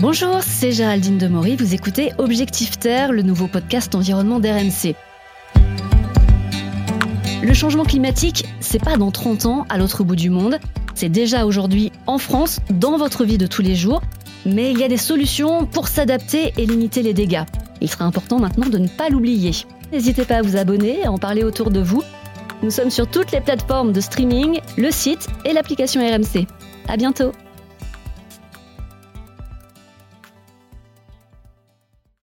Bonjour, c'est Géraldine Demory, vous écoutez Objectif Terre, le nouveau podcast environnement d'RMC. Le changement climatique, c'est pas dans 30 ans à l'autre bout du monde, c'est déjà aujourd'hui en France, dans votre vie de tous les jours, mais il y a des solutions pour s'adapter et limiter les dégâts. Il sera important maintenant de ne pas l'oublier. N'hésitez pas à vous abonner, à en parler autour de vous. Nous sommes sur toutes les plateformes de streaming, le site et l'application RMC. À bientôt!